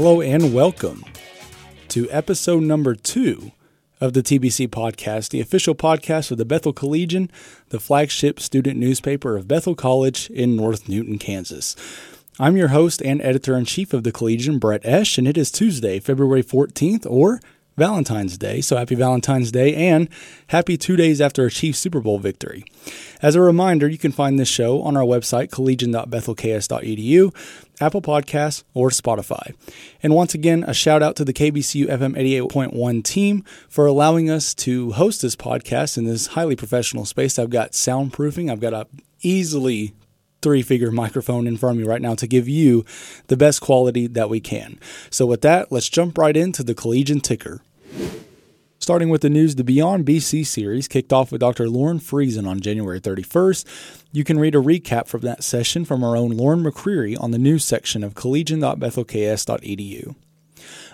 Hello and welcome to episode number two of the TBC podcast, the official podcast of the Bethel Collegian, the flagship student newspaper of Bethel College in North Newton, Kansas. I'm your host and editor in chief of the Collegian, Brett Esch, and it is Tuesday, February 14th, or Valentine's Day. So happy Valentine's Day and happy two days after a Chiefs Super Bowl victory. As a reminder, you can find this show on our website, collegian.bethelks.edu, Apple Podcasts, or Spotify. And once again, a shout out to the KBCU FM 88.1 team for allowing us to host this podcast in this highly professional space. I've got soundproofing, I've got a easily three figure microphone in front of me right now to give you the best quality that we can. So, with that, let's jump right into the Collegian Ticker. Starting with the news, the Beyond BC series kicked off with Dr. Lauren Friesen on January 31st. You can read a recap from that session from our own Lauren McCreary on the news section of collegian.bethelks.edu.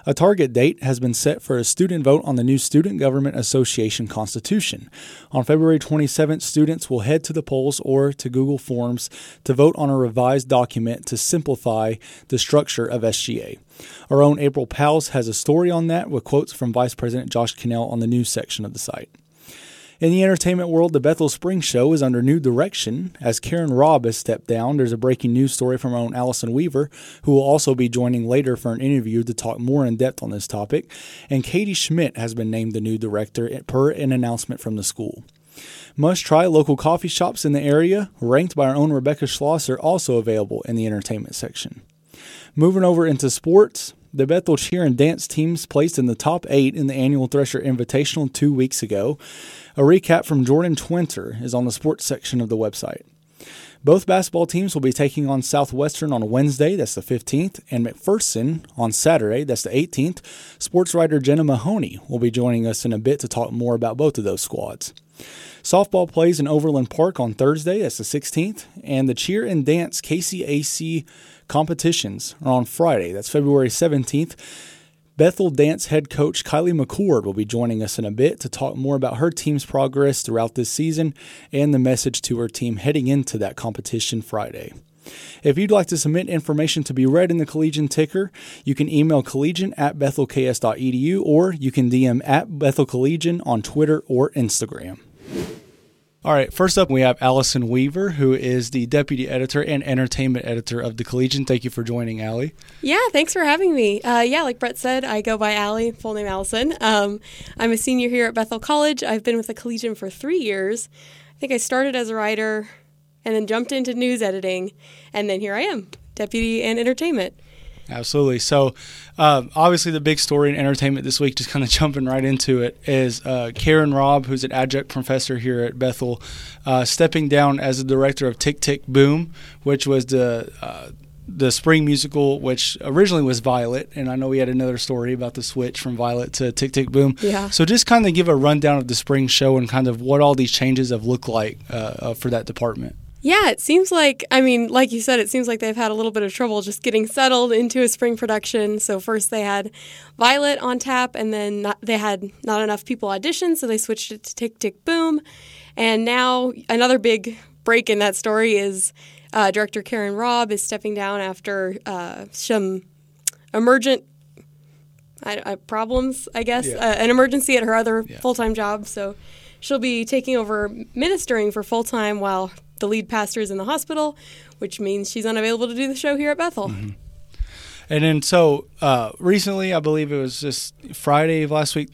A target date has been set for a student vote on the new Student Government Association Constitution. On February 27th, students will head to the polls or to Google Forms to vote on a revised document to simplify the structure of SGA. Our own April Pals has a story on that with quotes from Vice President Josh Cannell on the news section of the site. In the entertainment world, the Bethel Spring Show is under new direction. As Karen Robb has stepped down, there's a breaking news story from our own Allison Weaver, who will also be joining later for an interview to talk more in depth on this topic. And Katie Schmidt has been named the new director per an announcement from the school. Must try local coffee shops in the area, ranked by our own Rebecca Schlosser, also available in the entertainment section. Moving over into sports, the Bethel cheer and dance teams placed in the top eight in the annual Thresher Invitational two weeks ago. A recap from Jordan Twinter is on the sports section of the website. Both basketball teams will be taking on Southwestern on Wednesday, that's the 15th, and McPherson on Saturday, that's the 18th. Sports writer Jenna Mahoney will be joining us in a bit to talk more about both of those squads. Softball plays in Overland Park on Thursday, that's the 16th, and the cheer and dance KCAC competitions are on Friday, that's February 17th. Bethel Dance head coach Kiley McCord will be joining us in a bit to talk more about her team's progress throughout this season and the message to her team heading into that competition Friday. If you'd like to submit information to be read in the Collegian Ticker, you can email collegian at bethelks.edu or you can DM at Bethel Collegian on Twitter or Instagram. All right, first up, we have Allison Weaver, who is the deputy editor and entertainment editor of the Collegian. Thank you for joining, Allie. Yeah, thanks for having me. Uh, yeah, like Brett said, I go by Allie, full name Allison. Um, I'm a senior here at Bethel College. I've been with the Collegian for three years. I think I started as a writer and then jumped into news editing, and then here I am, deputy and entertainment. Absolutely. So, uh, obviously, the big story in entertainment this week, just kind of jumping right into it, is uh, Karen Robb, who's an adjunct professor here at Bethel, uh, stepping down as the director of Tick Tick Boom, which was the uh, the spring musical, which originally was Violet, and I know we had another story about the switch from Violet to Tick Tick Boom. Yeah. So just kind of give a rundown of the spring show and kind of what all these changes have looked like uh, uh, for that department. Yeah, it seems like, I mean, like you said, it seems like they've had a little bit of trouble just getting settled into a spring production. So, first they had Violet on tap, and then not, they had not enough people audition, so they switched it to Tick Tick Boom. And now, another big break in that story is uh, director Karen Robb is stepping down after uh, some emergent I, I, problems, I guess, yeah. uh, an emergency at her other yeah. full time job. So, she'll be taking over ministering for full time while the lead pastor is in the hospital, which means she's unavailable to do the show here at Bethel. Mm-hmm. And then, so uh, recently, I believe it was just Friday of last week,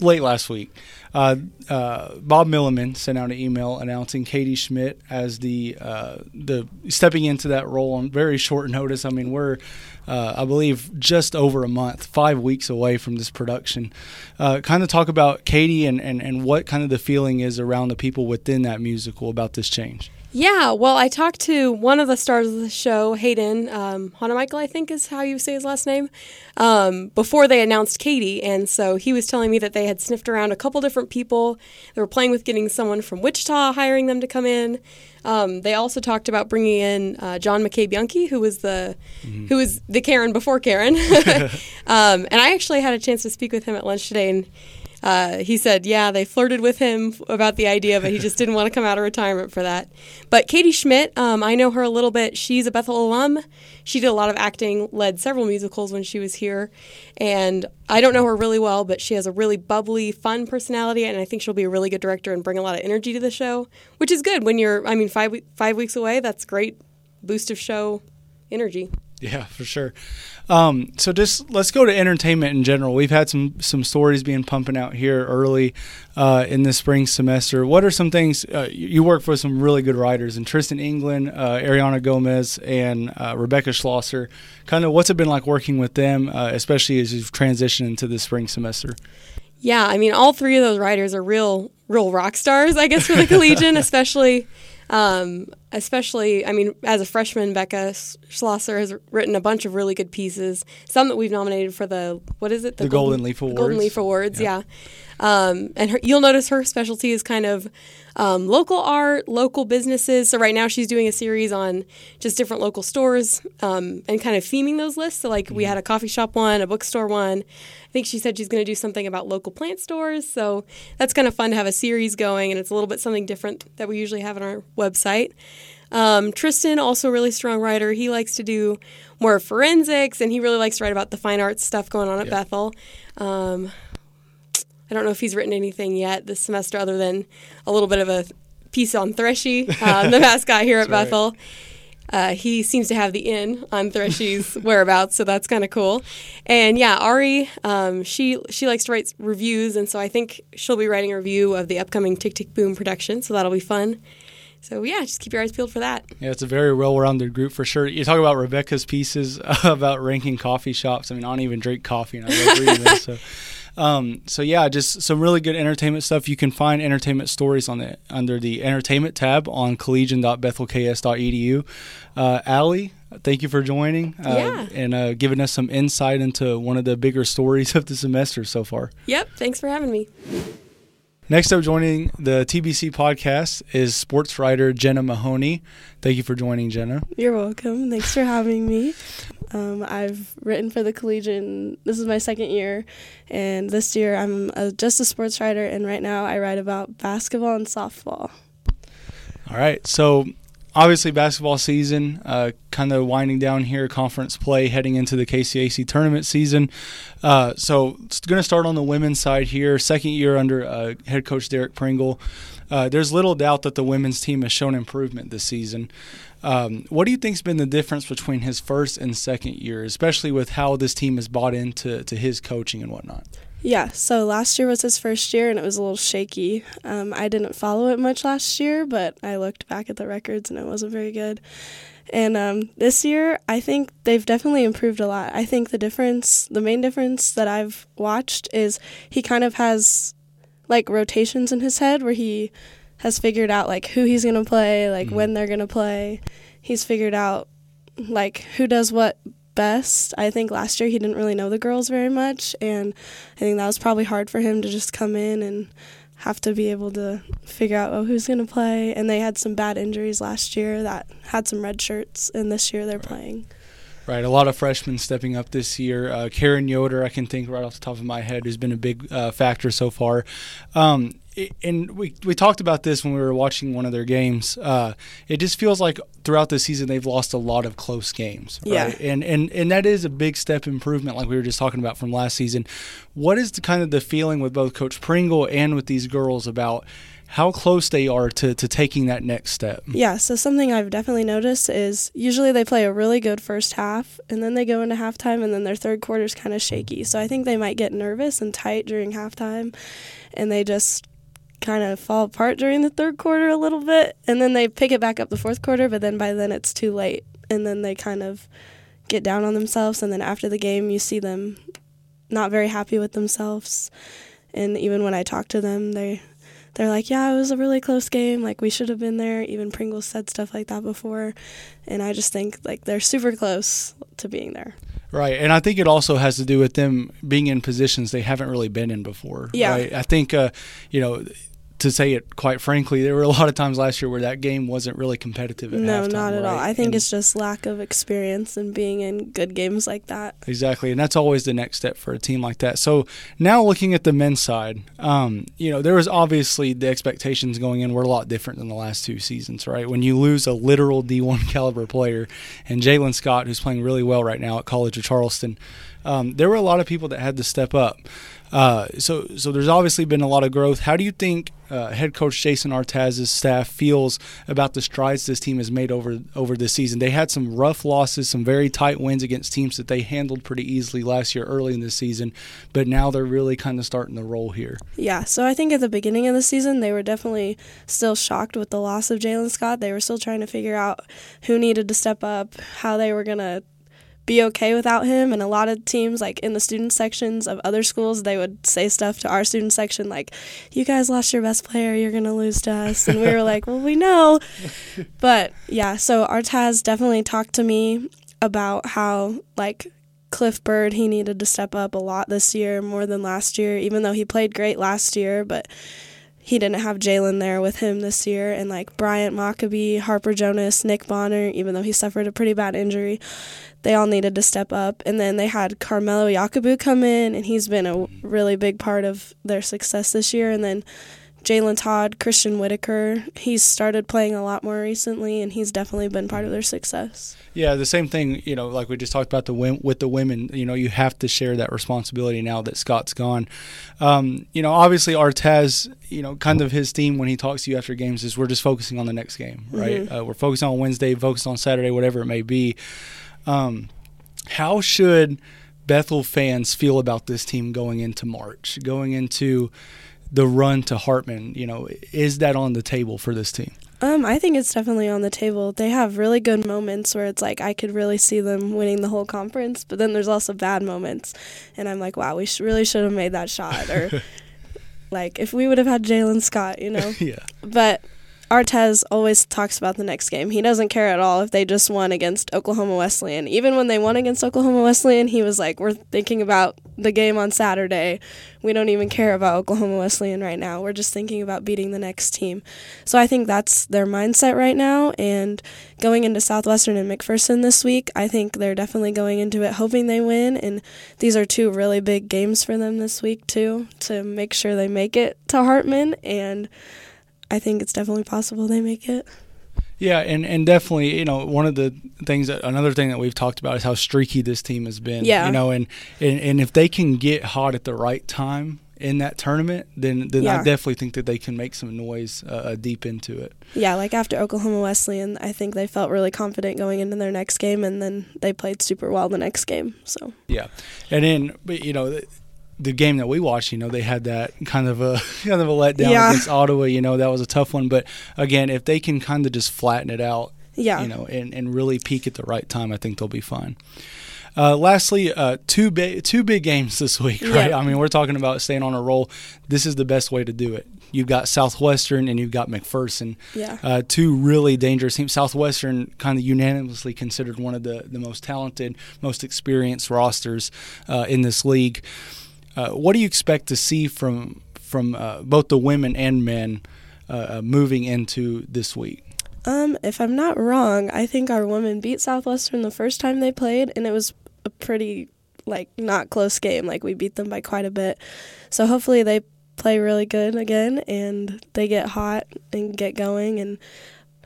late last week, uh, uh, Bob Milliman sent out an email announcing Katie Schmidt as the uh, the stepping into that role on very short notice. I mean, we're uh, I believe just over a month, five weeks away from this production. Uh, kind of talk about Katie and, and, and what kind of the feeling is around the people within that musical about this change. Yeah, well, I talked to one of the stars of the show, Hayden um, Michael, I think is how you say his last name, um, before they announced Katie. And so he was telling me that they had sniffed around a couple different people. They were playing with getting someone from Wichita, hiring them to come in. Um, they also talked about bringing in uh, John McKay Bianchi, who was the mm-hmm. who was the Karen before Karen. Um, and I actually had a chance to speak with him at lunch today, and Uh, he said, yeah, they flirted with him about the idea, but he just didn't want to come out of retirement for that. But Katie Schmidt, um, I know her a little bit. She's a Bethel alum. She did a lot of acting, led several musicals when she was here. And I don't know her really well, but she has a really bubbly, fun personality, and I think she'll be a really good director and bring a lot of energy to the show, which is good when you're, I mean, five, five weeks away. That's great boost of show energy. Yeah, for sure. Um, so just let's go to entertainment in general. We've had some some stories being pumping out here early uh, in the spring semester. What are some things uh, you work for? Some really good writers, and Tristan England, uh, Ariana Gomez, and uh, Rebecca Schlosser. Kind of what's it been like working with them, uh, especially as you've transitioned into the spring semester? Yeah, I mean, all three of those writers are real real rock stars, I guess, for the Collegian, especially. Um, especially, I mean, as a freshman, Becca Schlosser has written a bunch of really good pieces. Some that we've nominated for the what is it? The, the Golden, Golden, Leaf Awards. Golden Leaf Awards, yep. yeah. Um, and her, you'll notice her specialty is kind of um, local art, local businesses. So right now she's doing a series on just different local stores um, and kind of theming those lists. So like mm-hmm. we had a coffee shop one, a bookstore one. I think she said she's going to do something about local plant stores. So that's kind of fun to have a series going, and it's a little bit something different that we usually have on our website. Um, Tristan, also a really strong writer. He likes to do more forensics, and he really likes to write about the fine arts stuff going on at Bethel. Um, I don't know if he's written anything yet this semester other than a little bit of a piece on Threshy, um, the mascot here at Bethel. Uh, he seems to have the in on Threshy's whereabouts, so that's kind of cool. And yeah, Ari, um, she she likes to write reviews, and so I think she'll be writing a review of the upcoming Tick Tick Boom production, so that'll be fun. So yeah, just keep your eyes peeled for that. Yeah, it's a very well-rounded group for sure. You talk about Rebecca's pieces about ranking coffee shops. I mean, I don't even drink coffee, and I love reading them. So um, so yeah, just some really good entertainment stuff. You can find entertainment stories on the under the entertainment tab on collegian.bethelks.edu. Uh, Allie, thank you for joining uh, yeah. and uh, giving us some insight into one of the bigger stories of the semester so far. Yep, thanks for having me. Next up, joining the TBC podcast is sports writer Jenna Mahoney. Thank you for joining, Jenna. You're welcome. Thanks for having me. Um, I've written for the Collegian. This is my second year, and this year I'm a, just a sports writer, and right now I write about basketball and softball. All right. So obviously basketball season uh, kind of winding down here conference play heading into the kcac tournament season. Uh, so it's going to start on the women's side here second year under uh, head coach derek pringle. Uh, there's little doubt that the women's team has shown improvement this season. Um, what do you think's been the difference between his first and second year especially with how this team has bought into to his coaching and whatnot yeah, so last year was his first year and it was a little shaky. Um, I didn't follow it much last year, but I looked back at the records and it wasn't very good. And um, this year, I think they've definitely improved a lot. I think the difference, the main difference that I've watched is he kind of has like rotations in his head where he has figured out like who he's going to play, like mm-hmm. when they're going to play. He's figured out like who does what best. I think last year he didn't really know the girls very much, and I think that was probably hard for him to just come in and have to be able to figure out oh who's going to play. And they had some bad injuries last year that had some red shirts, and this year they're right. playing. Right, a lot of freshmen stepping up this year. Uh, Karen Yoder, I can think right off the top of my head, who's been a big uh, factor so far. Um, and we we talked about this when we were watching one of their games. Uh, it just feels like throughout the season they've lost a lot of close games. Right? Yeah. And and and that is a big step improvement, like we were just talking about from last season. What is the kind of the feeling with both Coach Pringle and with these girls about? How close they are to, to taking that next step. Yeah, so something I've definitely noticed is usually they play a really good first half and then they go into halftime and then their third quarter is kind of shaky. So I think they might get nervous and tight during halftime and they just kind of fall apart during the third quarter a little bit, and then they pick it back up the fourth quarter, but then by then it's too late, and then they kind of get down on themselves, and then after the game, you see them not very happy with themselves, and even when I talk to them, they they're like, yeah, it was a really close game. Like we should have been there. Even Pringles said stuff like that before, and I just think like they're super close to being there. Right, and I think it also has to do with them being in positions they haven't really been in before. Yeah, right? I think uh, you know to say it quite frankly, there were a lot of times last year where that game wasn't really competitive. At no, halftime, not at all. I think And- it's just lack of experience and being in good games like that. Exactly, and that's always the next step for a team like that. So now looking at the men's side, um, you know, there was obviously the expectations going in were a lot different than the last two seasons, right? When you lose a literal D1 caliber player and Jalen Scott, who's playing really well right now at College of Charleston, um, there were a lot of people that had to step up. Uh, so, so there's obviously been a lot of growth. How do you think uh, head coach Jason Artaz's staff feels about the strides this team has made over over this season? They had some rough losses, some very tight wins against teams that they handled pretty easily last year, early in the season, but now they're really kind of starting to roll here. Yeah, so I think at the beginning of the season, they were definitely still shocked with the loss of Jalen Scott. They were still trying to figure out who needed to step up, how they were to be okay without him. And a lot of teams, like in the student sections of other schools, they would say stuff to our student section like, You guys lost your best player, you're going to lose to us. And we were like, Well, we know. But yeah, so Artaz definitely talked to me about how, like, Cliff Bird, he needed to step up a lot this year, more than last year, even though he played great last year, but he didn't have Jalen there with him this year. And like Bryant Maccabee, Harper Jonas, Nick Bonner, even though he suffered a pretty bad injury, they all needed to step up. And then they had Carmelo Yakubu come in, and he's been a really big part of their success this year. And then Jalen Todd, Christian Whitaker, he's started playing a lot more recently, and he's definitely been part of their success. Yeah, the same thing. You know, like we just talked about the with the women. You know, you have to share that responsibility now that Scott's gone. Um, you know, obviously Artez. You know, kind of his theme when he talks to you after games is we're just focusing on the next game, right? Uh, we're focusing on Wednesday, focused on Saturday, whatever it may be. Um, how should Bethel fans feel about this team going into March, going into the run to Hartman? You know, is that on the table for this team? Um, I think it's definitely on the table. They have really good moments where it's like I could really see them winning the whole conference, but then there's also bad moments, and I'm like, wow, we sh- really should have made that shot, or like if we would have had Jalen Scott, you know. yeah. But Artez always talks about the next game. He doesn't care at all if they just won against Oklahoma Wesleyan. Even when they won against Oklahoma Wesleyan, he was like, "We're thinking about the game on Saturday. We don't even care about Oklahoma Wesleyan right now. We're just thinking about beating the next team." So I think that's their mindset right now. And going into Southwestern and McPherson this week, I think they're definitely going into it hoping they win. And these are two really big games for them this week too, to make sure they make it to Hartman and. I think it's definitely possible they make it. Yeah, and, and definitely, you know, one of the things that another thing that we've talked about is how streaky this team has been. Yeah. You know, and, and, and if they can get hot at the right time in that tournament, then then I definitely think that they can make some noise uh, deep into it. Yeah, like after Oklahoma Wesleyan, I think they felt really confident going into their next game, and then they played super well the next game. So Yeah, and then but you know. The, game that we watched, you know, they had that kind of a kind of a letdown Yeah. against Ottawa. You know, that was a tough one. But again, if they can kind of just flatten it out, yeah, you know, and, and really peak at the right time, I think they'll be fine. Uh, lastly, uh, two big two big games this week, right? Yeah. I mean, we're talking about staying on a roll. This is the best way to do it. You've got Southwestern and you've got McPherson, yeah, uh, two really dangerous teams. Southwestern kind of unanimously considered one of the, the most talented, most experienced rosters uh, in this league. Uh, what do you expect to see from from uh, both the women and men uh, uh, moving into this week? Um, if I'm not wrong, I think our women beat Southwestern the first time they played, and it was a pretty like not close game. Like we beat them by quite a bit. So hopefully they play really good again and they get hot and get going and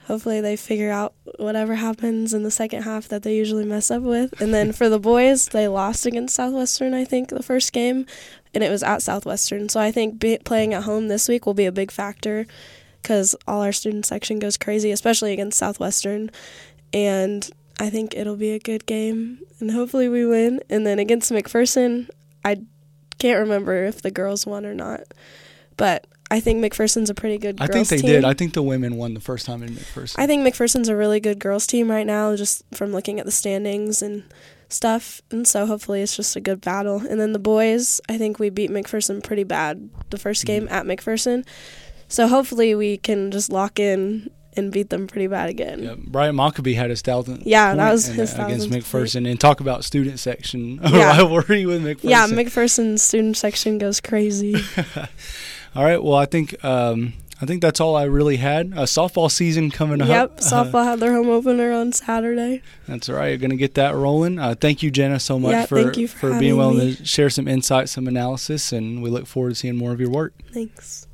hopefully they figure out whatever happens in the second half that they usually mess up with. And then for the boys, they lost against Southwestern, I think, the first game, and it was at Southwestern. So I think be, playing at home this week will be a big factor because all our student section goes crazy, especially against Southwestern. And I think it'll be a good game, and hopefully we win. And then against McPherson, I can't remember if the girls won or not, but I think McPherson's a pretty good. I think they team. did. I think the women won the first time in McPherson. I think McPherson's a really good girls team right now, just from looking at the standings and stuff. And so hopefully it's just a good battle. And then the boys, I think we beat McPherson pretty bad the first game Mm-hmm. at McPherson. So hopefully we can just lock in and beat them pretty bad again. Yeah, Brian Maccabee had his thousand. Yeah, that point was his against thousandth McPherson, and talk about student section Yeah. rivalry with McPherson. Yeah, McPherson's student section goes crazy. All right. Well, I think um, I think that's all I really had. A softball season coming Yep, up. Uh, softball had their home opener on Saturday. That's all right. You're going to get that rolling. Uh, thank you, Jenna, so much Yeah, for, thank you for being willing me. to share some insight, some analysis, and we look forward to seeing more of your work. Thanks.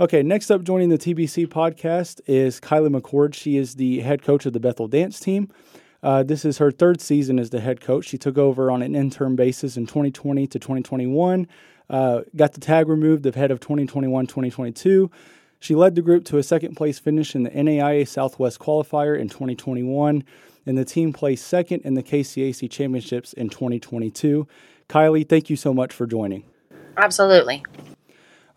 Okay, next up joining the TBC podcast is Kiley McCord. She is the head coach of the Bethel dance team. Uh, this is her third season as the head coach. She took over on an interim basis in 2020 to 2021, uh, got the tag removed of head of 2021 2022. She led the group to a second place finish in the NAIA Southwest qualifier in 2021, and the team placed second in the KCAC championships in 2022. Kiley, thank you so much for joining. Absolutely.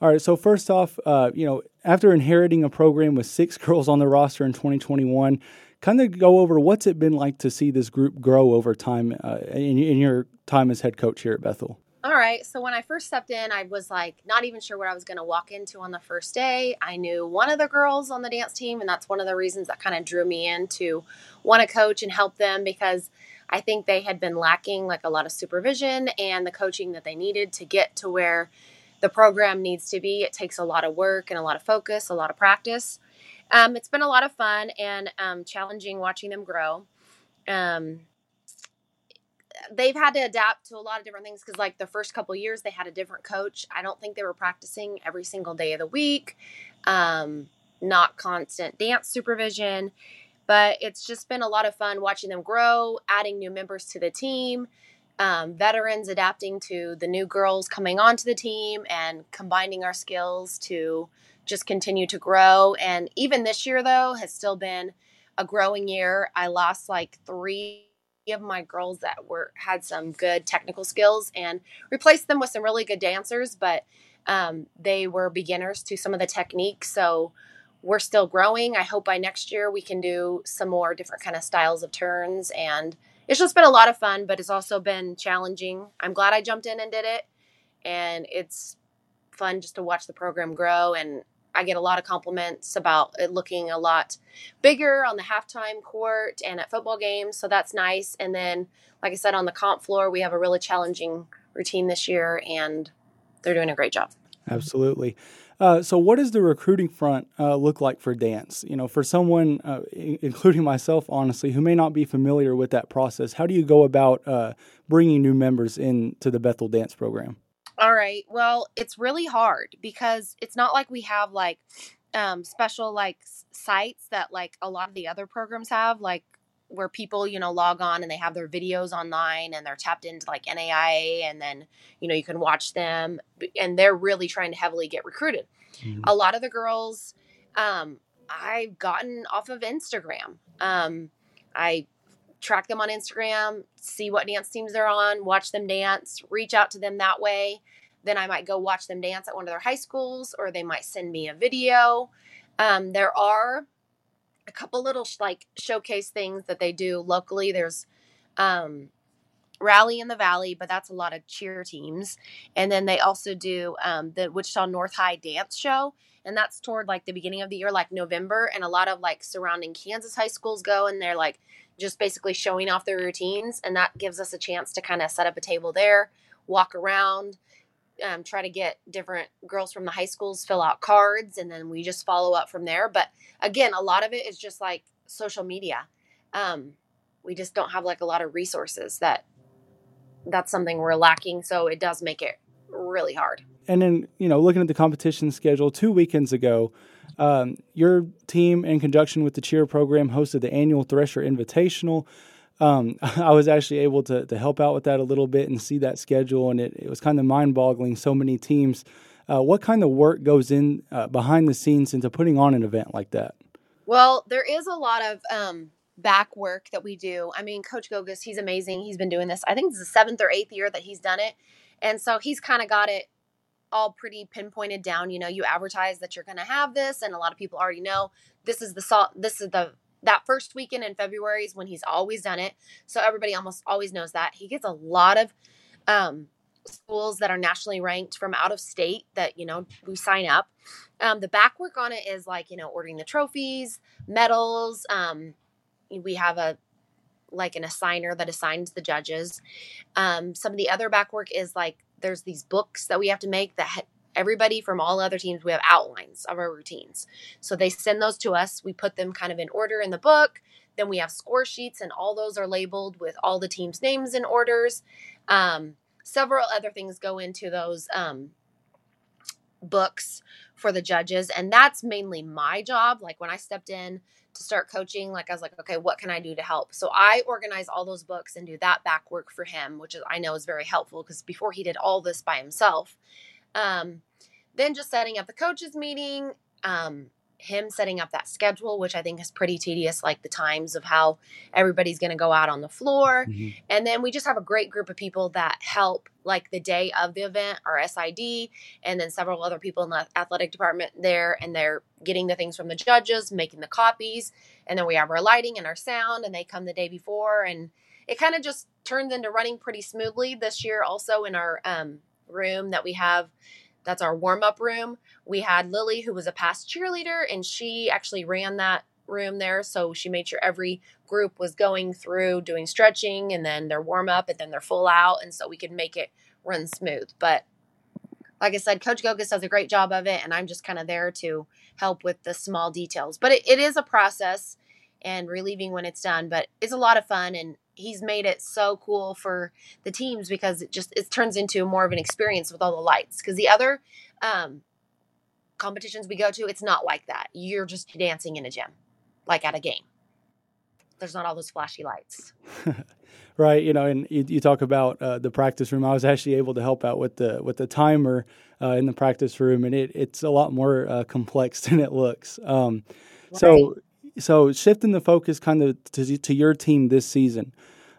All right. So first off, uh, you know, after inheriting a program with six girls on the roster in 2021, kind of go over what's it been like to see this group grow over time uh, in, in your time as head coach here at Bethel. All right. So when I first stepped in, I was like not even sure what I was going to walk into on the first day. I knew one of the girls on the dance team, and that's one of the reasons that kind of drew me in to want to coach and help them because I think they had been lacking like a lot of supervision and the coaching that they needed to get to where the program needs to be. It takes a lot of work and a lot of focus, a lot of practice. Um, it's been a lot of fun and um, challenging watching them grow. Um, they've had to adapt to a lot of different things because like the first couple years they had a different coach i don't think they were practicing every single day of the week um, not constant dance supervision but it's just been a lot of fun watching them grow adding new members to the team um, veterans adapting to the new girls coming onto the team and combining our skills to just continue to grow. And even this year though has still been a growing year. I lost like three of my girls that were had some good technical skills and replaced them with some really good dancers but um, they were beginners to some of the techniques. So we're still growing. I hope by next year we can do some more different kind of styles of turns. And it's just been a lot of fun but it's also been challenging. I'm glad i jumped in and did it. And it's fun just to watch the program grow and I get a lot of compliments about it looking a lot bigger on the halftime court and at football games. So that's nice. And then, like I said, on the comp floor, we have a really challenging routine this year, and they're doing a great job. Absolutely. Uh, so, what does the recruiting front uh, look like for dance? You know, for someone, uh, including myself, honestly, who may not be familiar with that process, how do you go about uh, bringing new members into the Bethel dance program? All right. Well, it's really hard because it's not like we have like um, special like sites that like a lot of the other programs have, like where people you know log on and they have their videos online and they're tapped into like NAIA and then you know you can watch them and they're really trying to heavily get recruited. Mhm. A lot of the girls um, I've gotten off of Instagram. Um, I track them on Instagram, see what dance teams they're on, watch them dance, reach out to them that way. Then I might go watch them dance at one of their high schools, or they might send me a video. Um, there are a couple little sh- like showcase things that they do locally. There's um, Rally in the Valley, but that's a lot of cheer teams. And then they also do um, the Wichita North High Dance Show, and that's toward like the beginning of the year, like November. And a lot of like surrounding Kansas high schools go, and they're like just basically showing off their routines, and that gives us a chance to kind of set up a table there, walk around, um, try to get different girls from the high schools fill out cards, and then we just follow up from there. But again, a lot of it is just like social media. Um, we just don't have like a lot of resources that that's something we're lacking, so it does make it really hard. And then, you know, looking at the competition schedule, two weekends ago, um, your team, in conjunction with the cheer program, hosted the annual Thresher Invitational. Um, I was actually able to, to help out with that a little bit and see that schedule, and it, it was kind of mind boggling. So many teams. Uh, what kind of work goes in uh, behind the scenes into putting on an event like that? Well, there is a lot of um, back work that we do. I mean, Coach Gogus, he's amazing. He's been doing this. I think it's the seventh or eighth year that he's done it, and so he's kind of got it all pretty pinpointed down. You know, you advertise that you're going to have this, and a lot of people already know this is the salt. This is the that first weekend in February is when he's always done it. So everybody almost always knows that he gets a lot of um, schools that are nationally ranked from out of state that you know we sign up. Um, the back work on it is like you know ordering the trophies, medals. Um, we have a like an assigner that assigns the judges. Um, some of the other back work is like there's these books that we have to make that ha- everybody from all other teams, we have outlines of our routines. So they send those to us. We put them kind of in order in the book. Then we have score sheets, and all those are labeled with all the teams' names and orders. Um, several other things go into those um, books for the judges, and that's mainly my job. Like when I stepped in to start coaching, like I was like, okay, what can I do to help? So I organize all those books and do that back work for him, which is I know is very helpful because before he did all this by himself. Um, then just setting up the coaches meeting, um, him setting up that schedule, which I think is pretty tedious, like the times of how everybody's going to go out on the floor. Mm-hmm. And then we just have a great group of people that help, like the day of the event, our SID, and then several other people in the athletic department there. And they're getting the things from the judges, making the copies. And then we have our lighting and our sound, and they come the day before. And it kind of just turns into running pretty smoothly this year, also in our um, room that we have that's our warm up room. We had Lily, who was a past cheerleader, and she actually ran that room there. So she made sure every group was going through doing stretching and then their warm up and then their full out. And so we could make it run smooth. But like I said, Coach Gogus does a great job of it. And I'm just kind of there to help with the small details. But it, it is a process and relieving when it's done. But it's a lot of fun. And he's made it so cool for the teams because it just it turns into more of an experience with all the lights. Because the other um, competitions we go to it's not like that. You're just dancing in a gym like at a game. There's not all those flashy lights. Right you know and you, you talk about uh, the practice room. I was actually able to help out with the with the timer uh, in the practice room and it, it's a lot more uh, complex than it looks. Um, right. so so shifting the focus kind of to, to your team this season.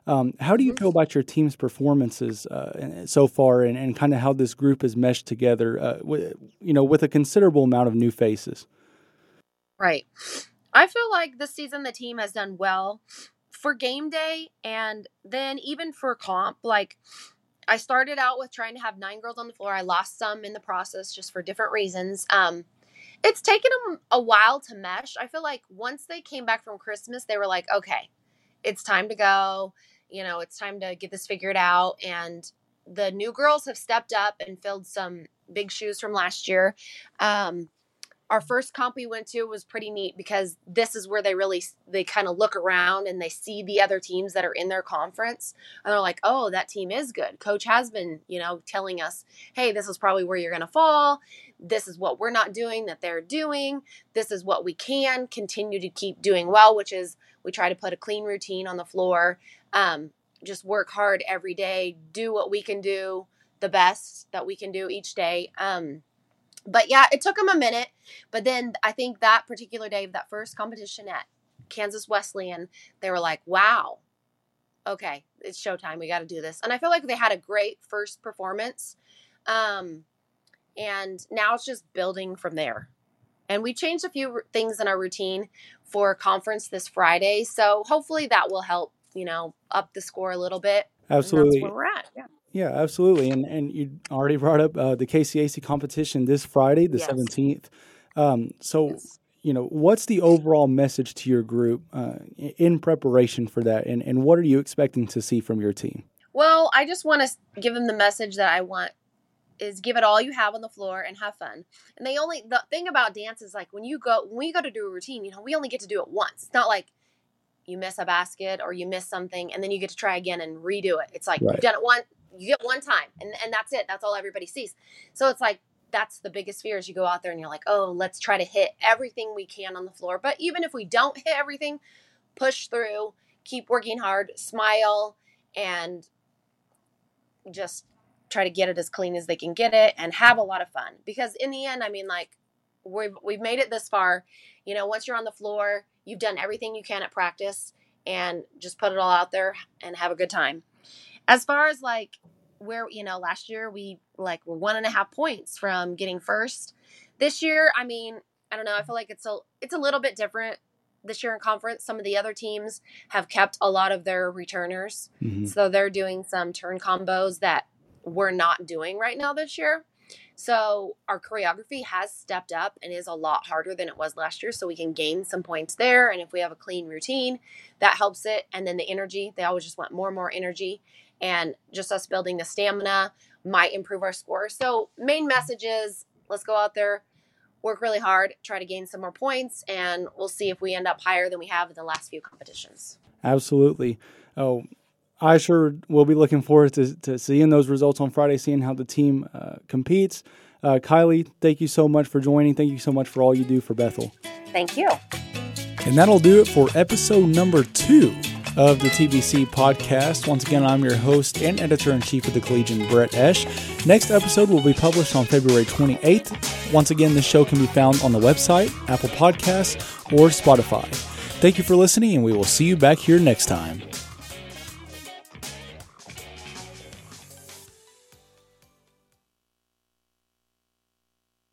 Um, how do you feel about your team's performances uh, so far, and, and kind of how this group has meshed together? Uh, with, you know, with a considerable amount of new faces. Right. I feel like this season the team has done well for game day, and then even for comp. Like, I started out with trying to have nine girls on the floor. I lost some in the process just for different reasons. Um, it's taken them a while to mesh. I feel like once they came back from Christmas, they were like, okay, it's time to go. You know, it's time to get this figured out. And the new girls have stepped up and filled some big shoes from last year. Um, our first comp we went to was pretty neat because this is where they really they kind of look around and they see the other teams that are in their conference and they're like oh that team is good coach has been you know telling us hey this is probably where you're going to fall this is what we're not doing that they're doing this is what we can continue to keep doing well which is we try to put a clean routine on the floor um, just work hard every day do what we can do the best that we can do each day um, but yeah, it took them a minute. But then I think that particular day of that first competition at Kansas Wesleyan, they were like, wow, okay, it's showtime. We got to do this. And I feel like they had a great first performance. Um, and now it's just building from there. And we changed a few things in our routine for conference this Friday. So hopefully that will help, you know, up the score a little bit. Absolutely. where we're at. Yeah. Yeah, absolutely. And and you already brought up uh, the KCAC competition this Friday, the seventeenth. Yes. Um, so, yes. you know, what's the overall message to your group uh, in preparation for that, and and what are you expecting to see from your team? Well, I just want to give them the message that I want is give it all you have on the floor and have fun. And they only the thing about dance is like when you go when you go to do a routine, you know, we only get to do it once. It's not like you miss a basket or you miss something and then you get to try again and redo it. It's like right. you've done it one you get one time and, and that's it. That's all everybody sees. So it's like that's the biggest fear is you go out there and you're like, oh, let's try to hit everything we can on the floor. But even if we don't hit everything, push through, keep working hard, smile, and just try to get it as clean as they can get it and have a lot of fun. Because in the end, I mean, like we've we've made it this far. You know, once you're on the floor, you've done everything you can at practice and just put it all out there and have a good time. As far as like where you know last year we like were one and a half points from getting first. This year, I mean, I don't know. I feel like it's a it's a little bit different this year in conference. Some of the other teams have kept a lot of their returners, mm-hmm. so they're doing some turn combos that we're not doing right now this year. So our choreography has stepped up and is a lot harder than it was last year. So we can gain some points there. And if we have a clean routine, that helps it. And then the energy, they always just want more and more energy. And just us building the stamina might improve our score. So main message is let's go out there, work really hard, try to gain some more points, and we'll see if we end up higher than we have in the last few competitions. Absolutely. Oh, I sure will be looking forward to, to seeing those results on Friday, seeing how the team uh, competes. Uh, Kiley, thank you so much for joining. Thank you so much for all you do for Bethel. Thank you. And that'll do it for episode number two of the TBC podcast. Once again, I'm your host and editor in chief of the Collegian, Brett Esch. Next episode will be published on February 28th. Once again, this show can be found on the website, Apple Podcasts, or Spotify. Thank you for listening, and we will see you back here next time.